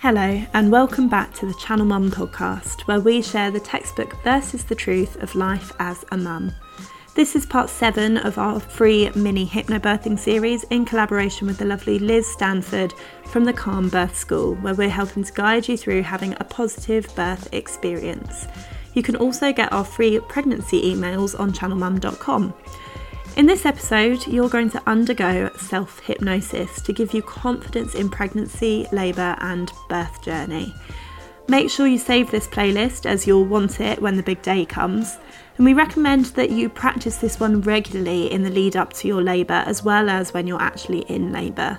Hello, and welcome back to the Channel Mum podcast, where we share the textbook versus the truth of life as a mum. This is part seven of our free mini hypnobirthing series in collaboration with the lovely Liz Stanford from the Calm Birth School, where we're helping to guide you through having a positive birth experience. You can also get our free pregnancy emails on channelmum.com. In this episode, you're going to undergo self hypnosis to give you confidence in pregnancy, labour, and birth journey. Make sure you save this playlist as you'll want it when the big day comes. And we recommend that you practice this one regularly in the lead up to your labour as well as when you're actually in labour.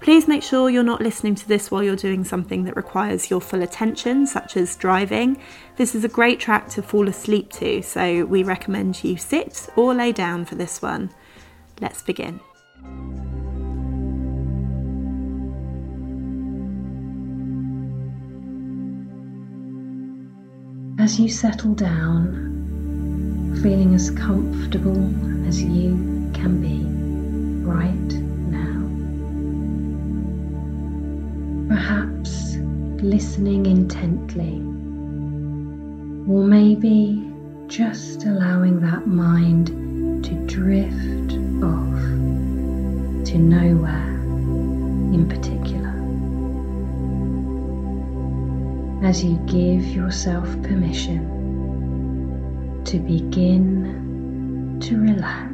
Please make sure you're not listening to this while you're doing something that requires your full attention, such as driving. This is a great track to fall asleep to, so we recommend you sit or lay down for this one. Let's begin. As you settle down, feeling as comfortable as you can be right perhaps listening intently, or maybe just allowing that mind to drift off to nowhere in particular. As you give yourself permission to begin to relax,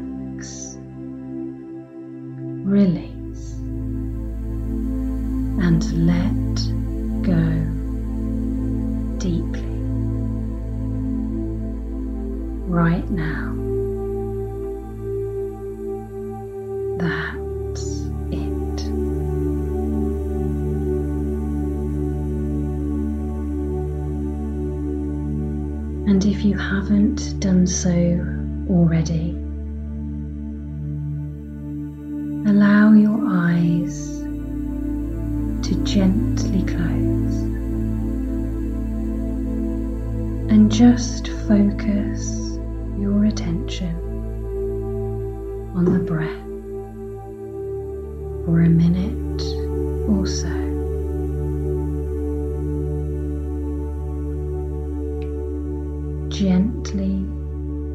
And if you haven't done so already, allow your eyes to gently close and just focus your attention on the breath for a minute or so. Gently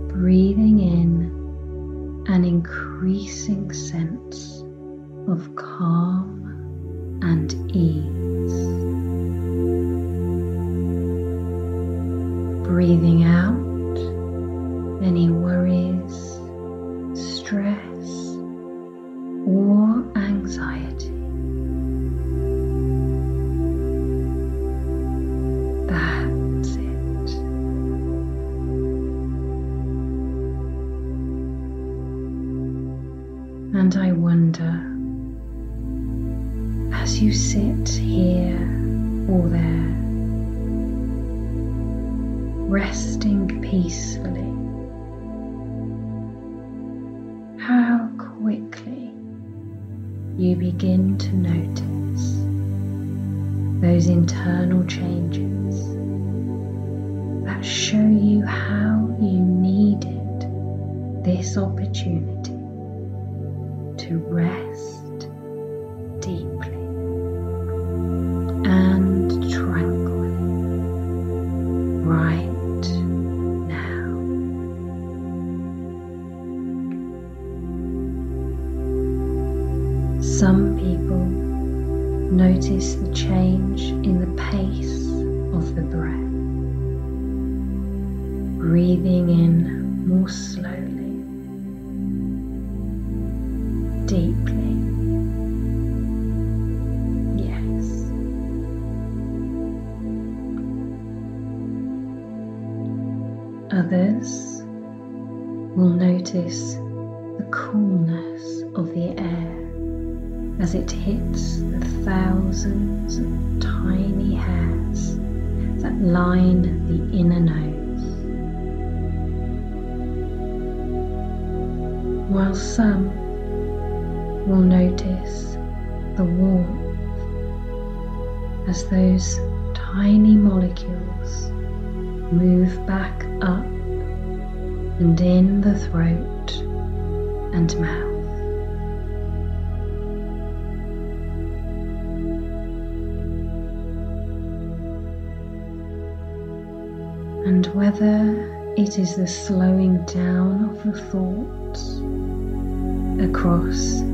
breathing in an increasing sense of calm and ease. Breathing out any worries, stress, or anxiety. That's And I wonder as you sit here or there, resting peacefully, how quickly you begin to notice those internal changes that show you how you needed this opportunity to rest deeply and tranquilly right now. Some people notice the change in the pace of the breath, breathing in more slowly, deeply. Yes. Others will notice the coolness of the air as it hits the thousands of tiny hairs that line the inner nose. While some will notice the warmth as those tiny molecules move back up and in the throat and mouth. And whether it is the slowing down of the thoughts across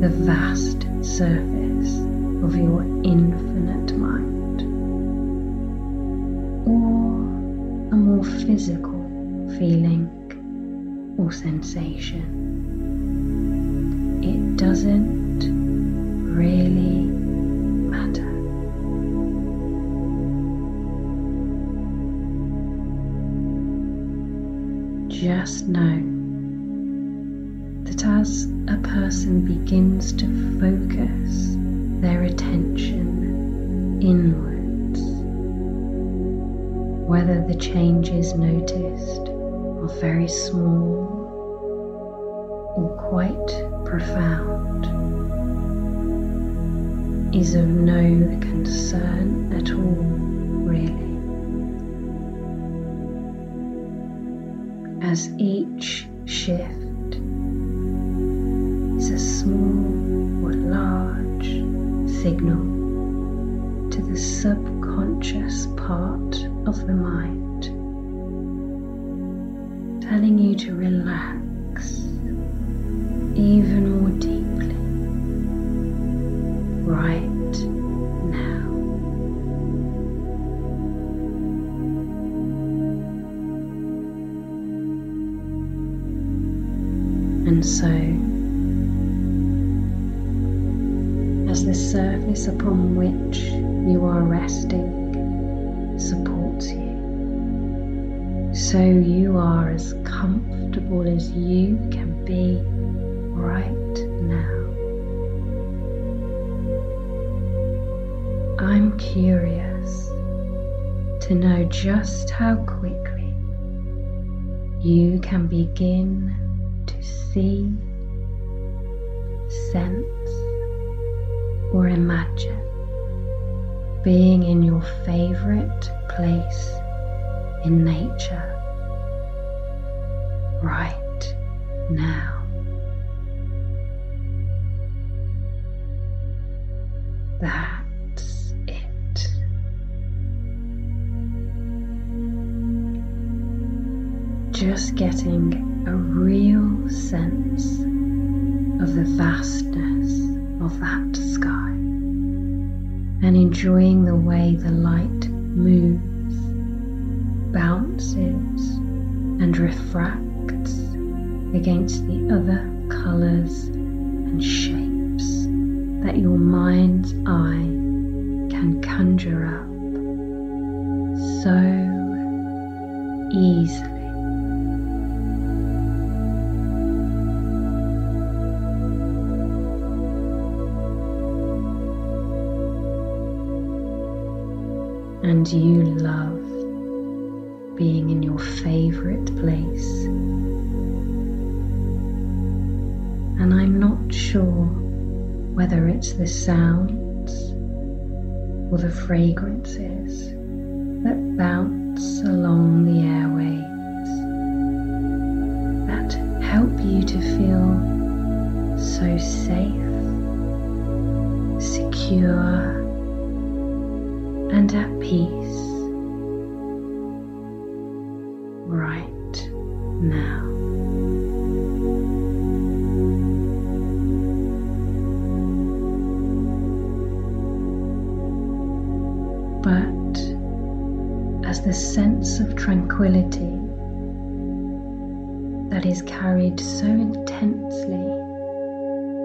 the vast surface of your infinite mind, or a more physical feeling or sensation. It doesn't really matter. Just know person begins to focus their attention inwards, whether the changes noticed are very small or quite profound is of no concern at all, really. As each shift a small or large signal to the subconscious part of the mind, telling you to relax even more deeply right just how quickly you can begin to see, sense, or imagine being in your favorite place in nature right now. Just getting a real sense of the vastness of that sky and enjoying the way the light moves, bounces, and refracts against the other colours and shapes that your mind's eye can conjure up so easily. And you love being in your favorite place. And I'm not sure whether it's the sounds or the fragrances that bounce along the airways that help you to feel so safe, secure, and at peace right now. But as the sense of tranquility that is carried so intensely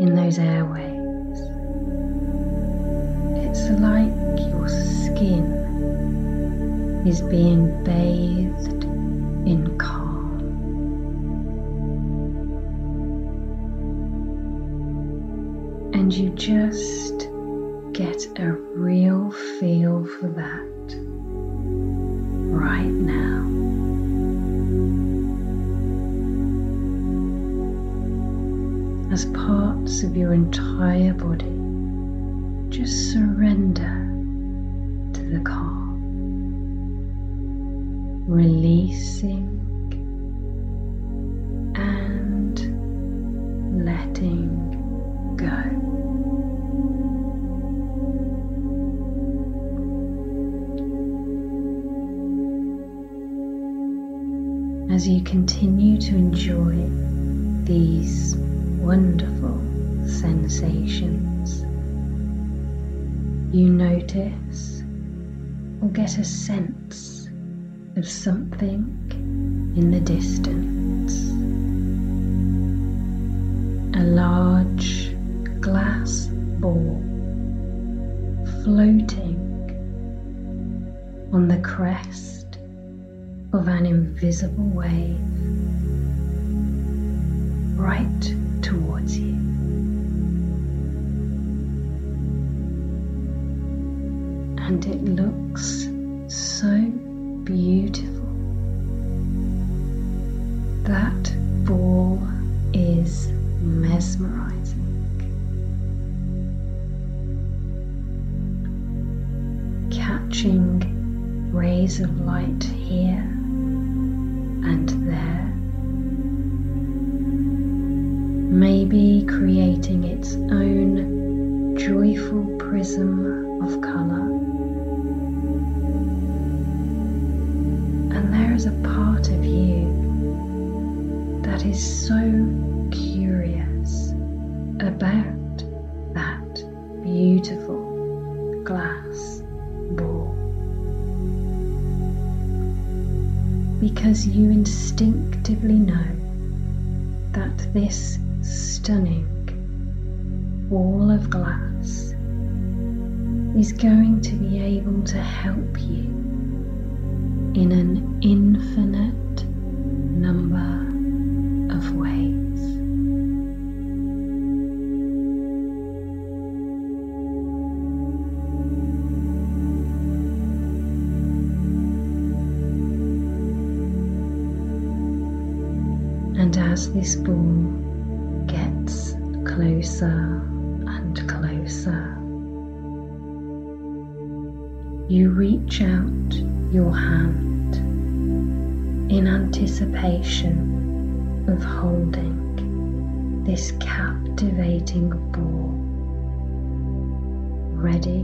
in those airways, it's like your skin is being bathed in calm. And you just get a real feel for that right now. As parts of your entire body just surrender to the calm, releasing and letting go. as you continue to enjoy these wonderful sensations, you notice or get a sense of something in the distance. A large glass ball floating on the crest of an invisible wave right towards you. And it looks so beautiful. That ball is mesmerizing. Catching rays of light here and there, maybe creating its own joyful prism of colour. And there is a part of you that is so curious about that beautiful glass ball. because you instinctively know that this stunning going to be able to help you in an infinite number of ways. And as this ball gets closer and closer, you reach out your hand in anticipation of holding this captivating ball ready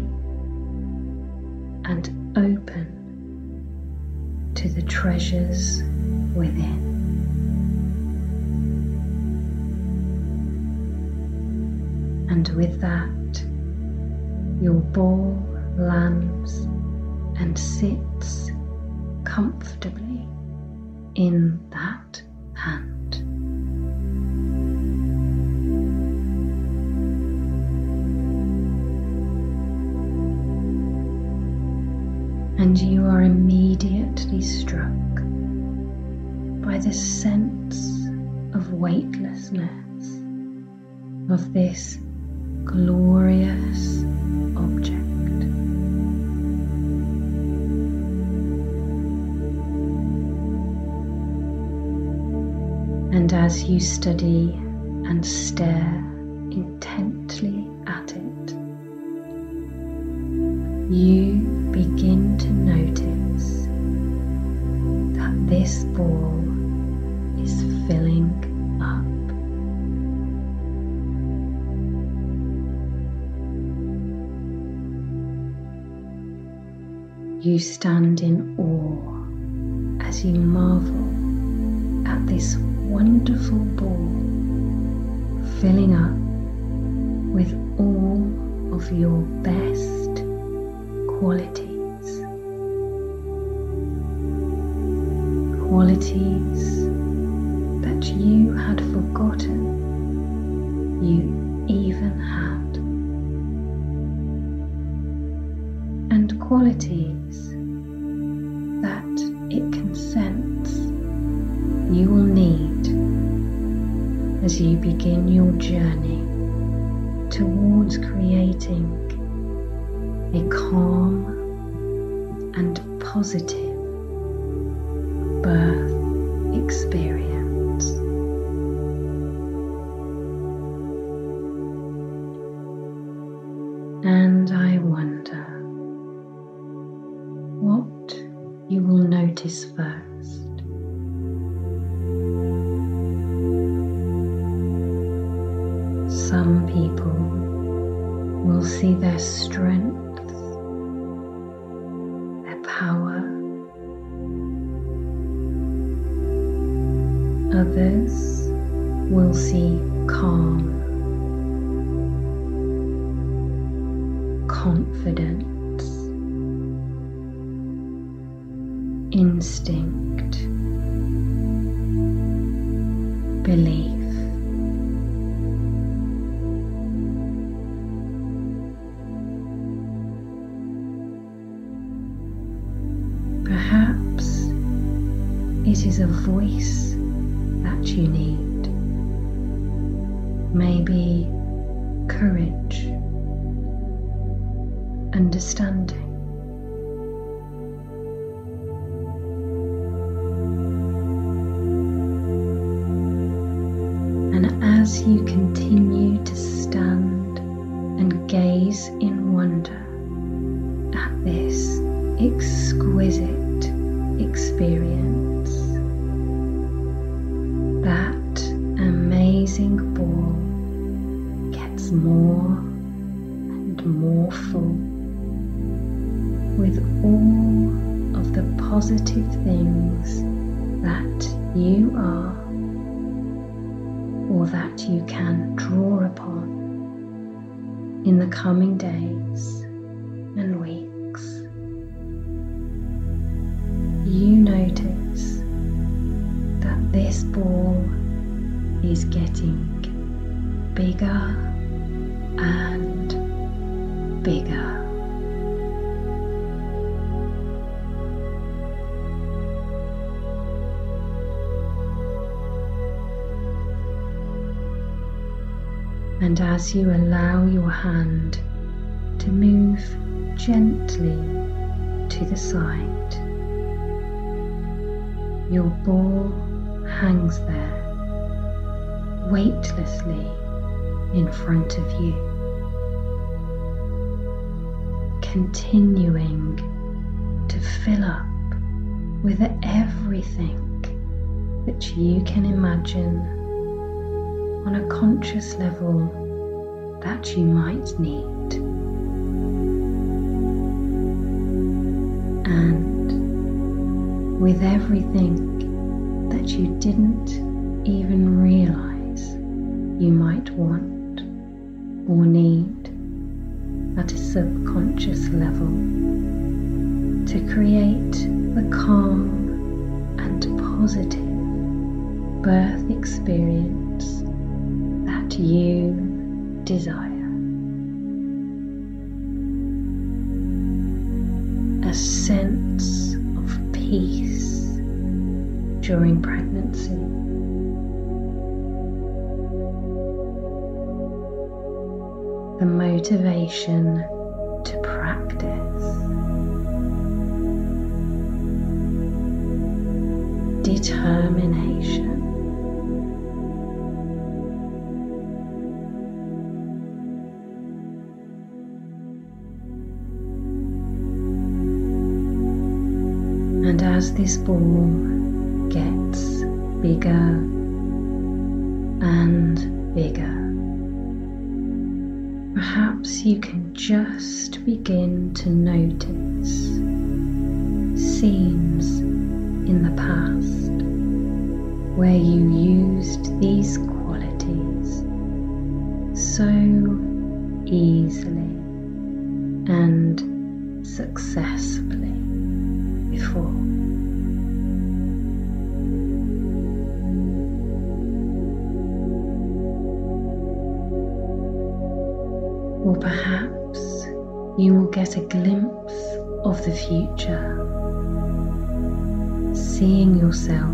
and open to the treasures within. And with that, your ball lands and sits comfortably in that hand. And you are immediately struck by the sense of weightlessness of this glorious object. As you study and stare intently at it, you begin to notice that this ball is filling up. You stand in awe as you marvel at this wonderful ball filling up with all of your best qualities. Qualities that you had forgotten you even had. And qualities begin your journey towards creating a calm and positive calm, confidence, instinct, belief. Perhaps it is a voice gets more and more full with all of the positive things that you are or that you can draw upon in the coming days and weeks. You notice that this ball is getting bigger and bigger. And as you allow your hand to move gently to the side, your ball hangs there weightlessly in front of you, continuing to fill up with everything that you can imagine on a conscious level that you might need. And with everything that you didn't even realize you might want or need at a subconscious level to create the calm and positive birth experience that you desire. A sense of peace during pregnancy. The motivation to practice. Determination. And as this ball gets bigger and bigger, perhaps you can just begin to notice scenes in the past where you used these qualities so easily and successfully Or perhaps you will get a glimpse of the future, seeing yourself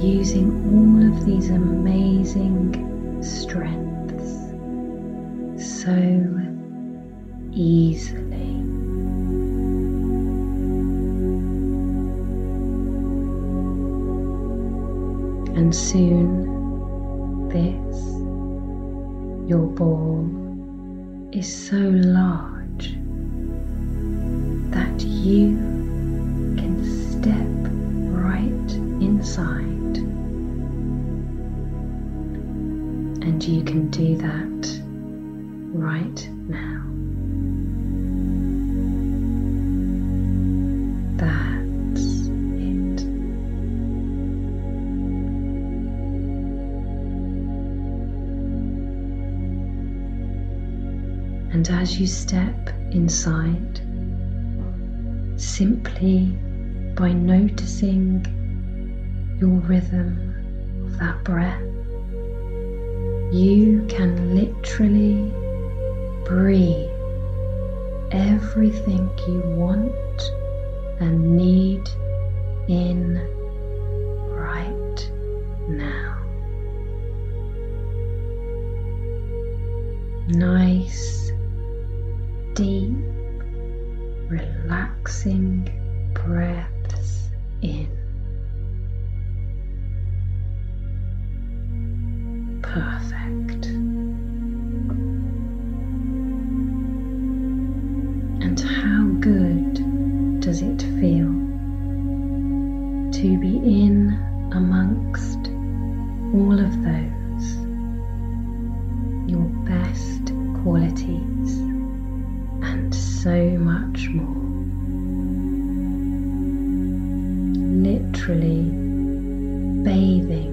using all of these amazing strengths so easily. And soon, this, your ball, is so large that you can step right inside. And you can do that right And as you step inside, simply by noticing your rhythm of that breath, you can literally breathe everything you want and need in right now. Nice, relaxing breaths in. Perfect. And how good does it feel to be in amongst all of those, your best qualities, and so much more? Bathing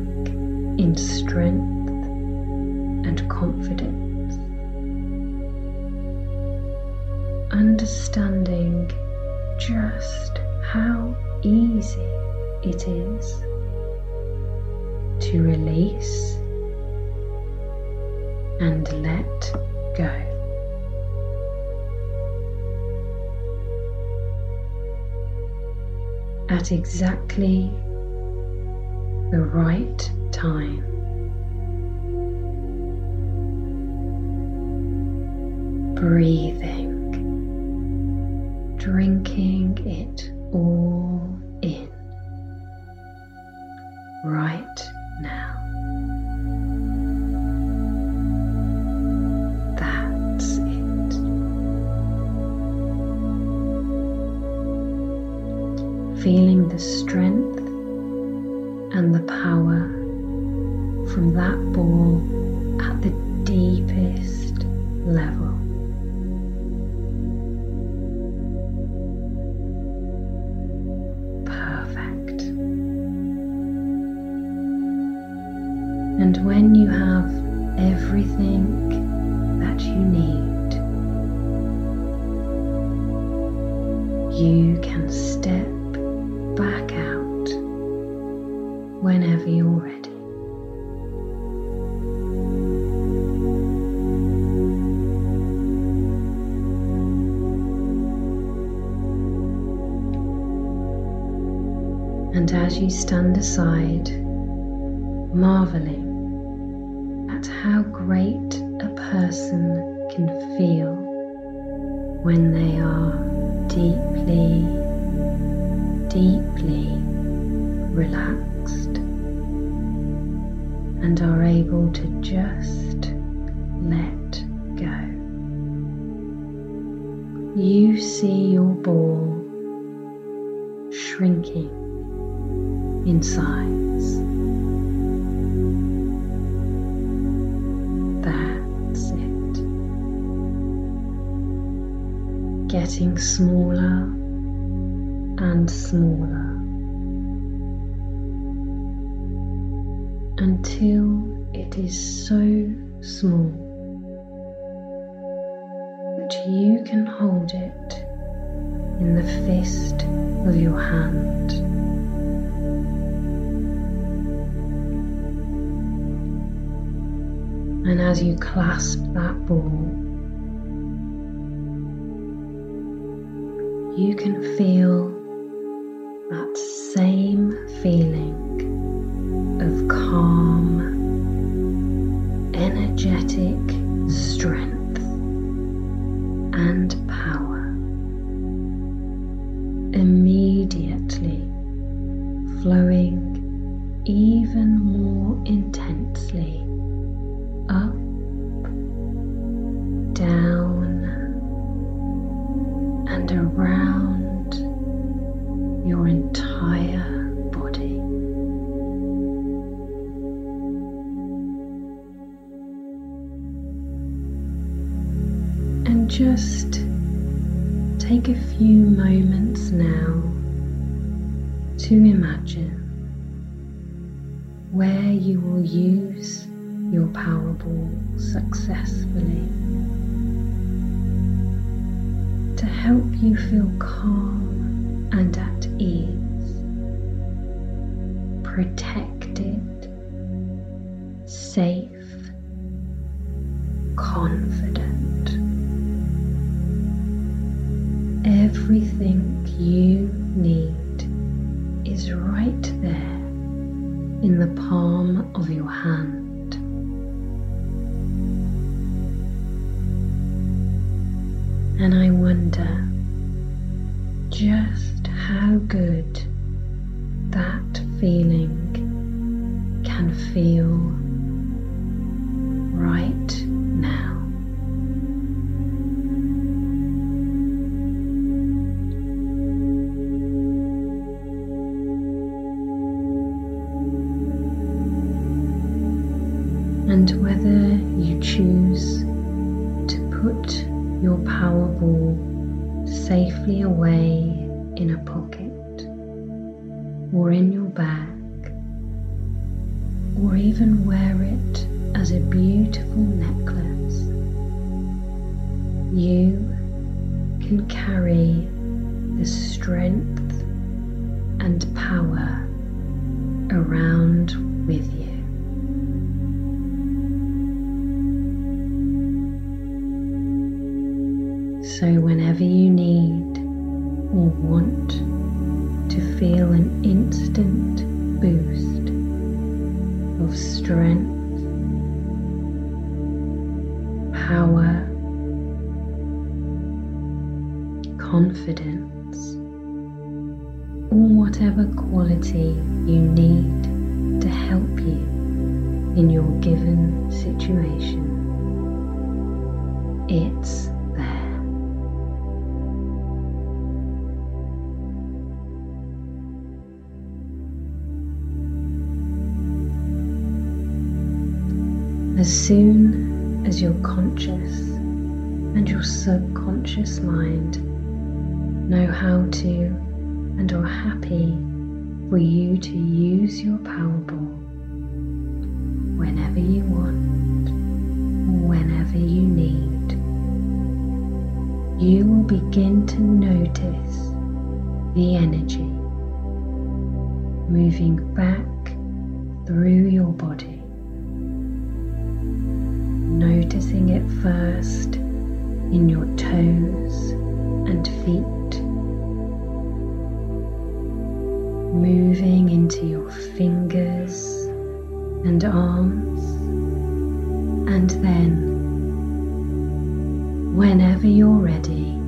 Exactly the right time. breathing, drinking it all Feeling the strength and the power from that ball you stand aside, marveling at how great a person can feel when they are deeply, deeply relaxed and are able to just let go. You see your ball shrinking in size. That's it. Getting smaller and smaller until it is so small that you can hold it in the fist of your hand. And as you clasp that ball, you can feel that same feeling help you feel calm and at ease, protected, safe, confident. Everything you safely away in a pocket or in your bag, or even wear it as a beautiful necklace, you can carry the strength and power around with you. So, whenever you need or want to feel an instant boost of strength, power, confidence, or whatever quality you need to help you in your given situation, As soon as your conscious and your subconscious mind know how to and are happy for you to use your Powerball whenever you want whenever you need, you will begin to notice the energy moving back through your body noticing it first in your toes and feet, moving into your fingers and arms, and then, whenever you're ready,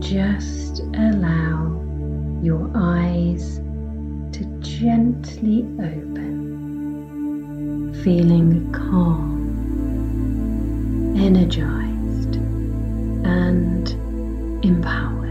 just allow your eyes to gently open, feeling calm energized and empowered.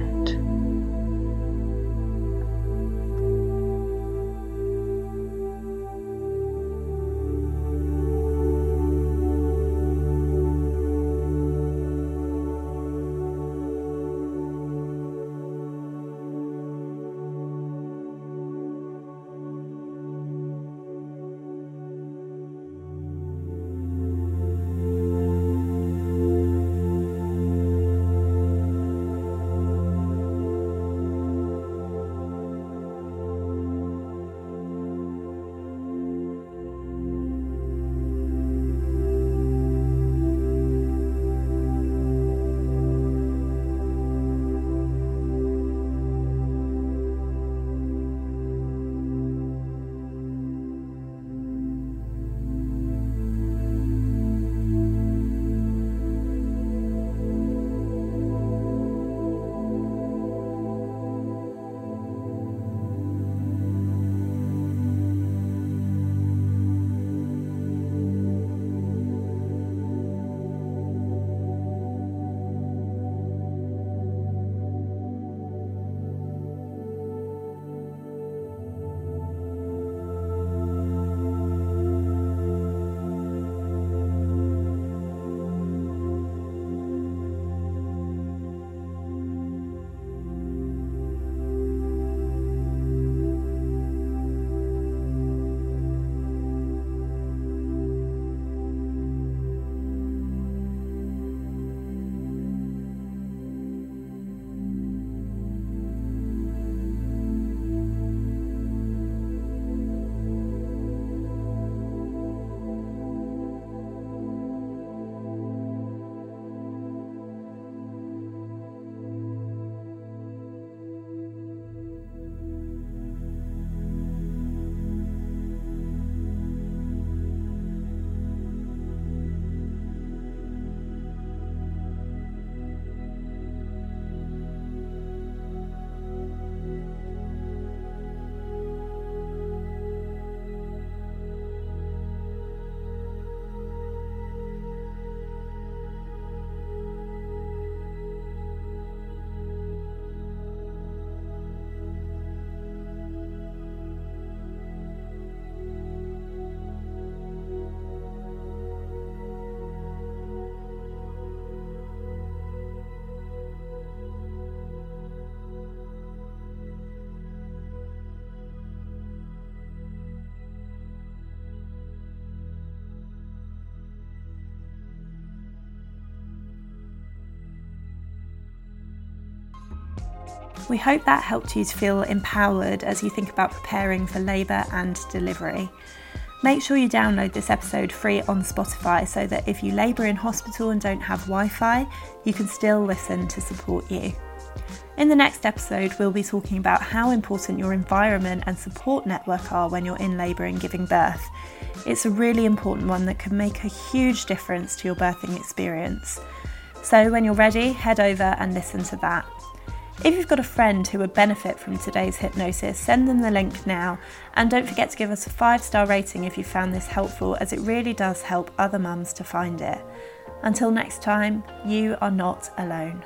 We hope that helped you to feel empowered as you think about preparing for labour and delivery. Make sure you download this episode free on Spotify so that if you labour in hospital and don't have Wi Fi, you can still listen to support you. In the next episode, we'll be talking about how important your environment and support network are when you're in labour and giving birth. It's a really important one that can make a huge difference to your birthing experience. So, when you're ready, head over and listen to that. If you've got a friend who would benefit from today's hypnosis, send them the link now. And don't forget to give us a five star rating if you found this helpful, as it really does help other mums to find it. Until next time, you are not alone.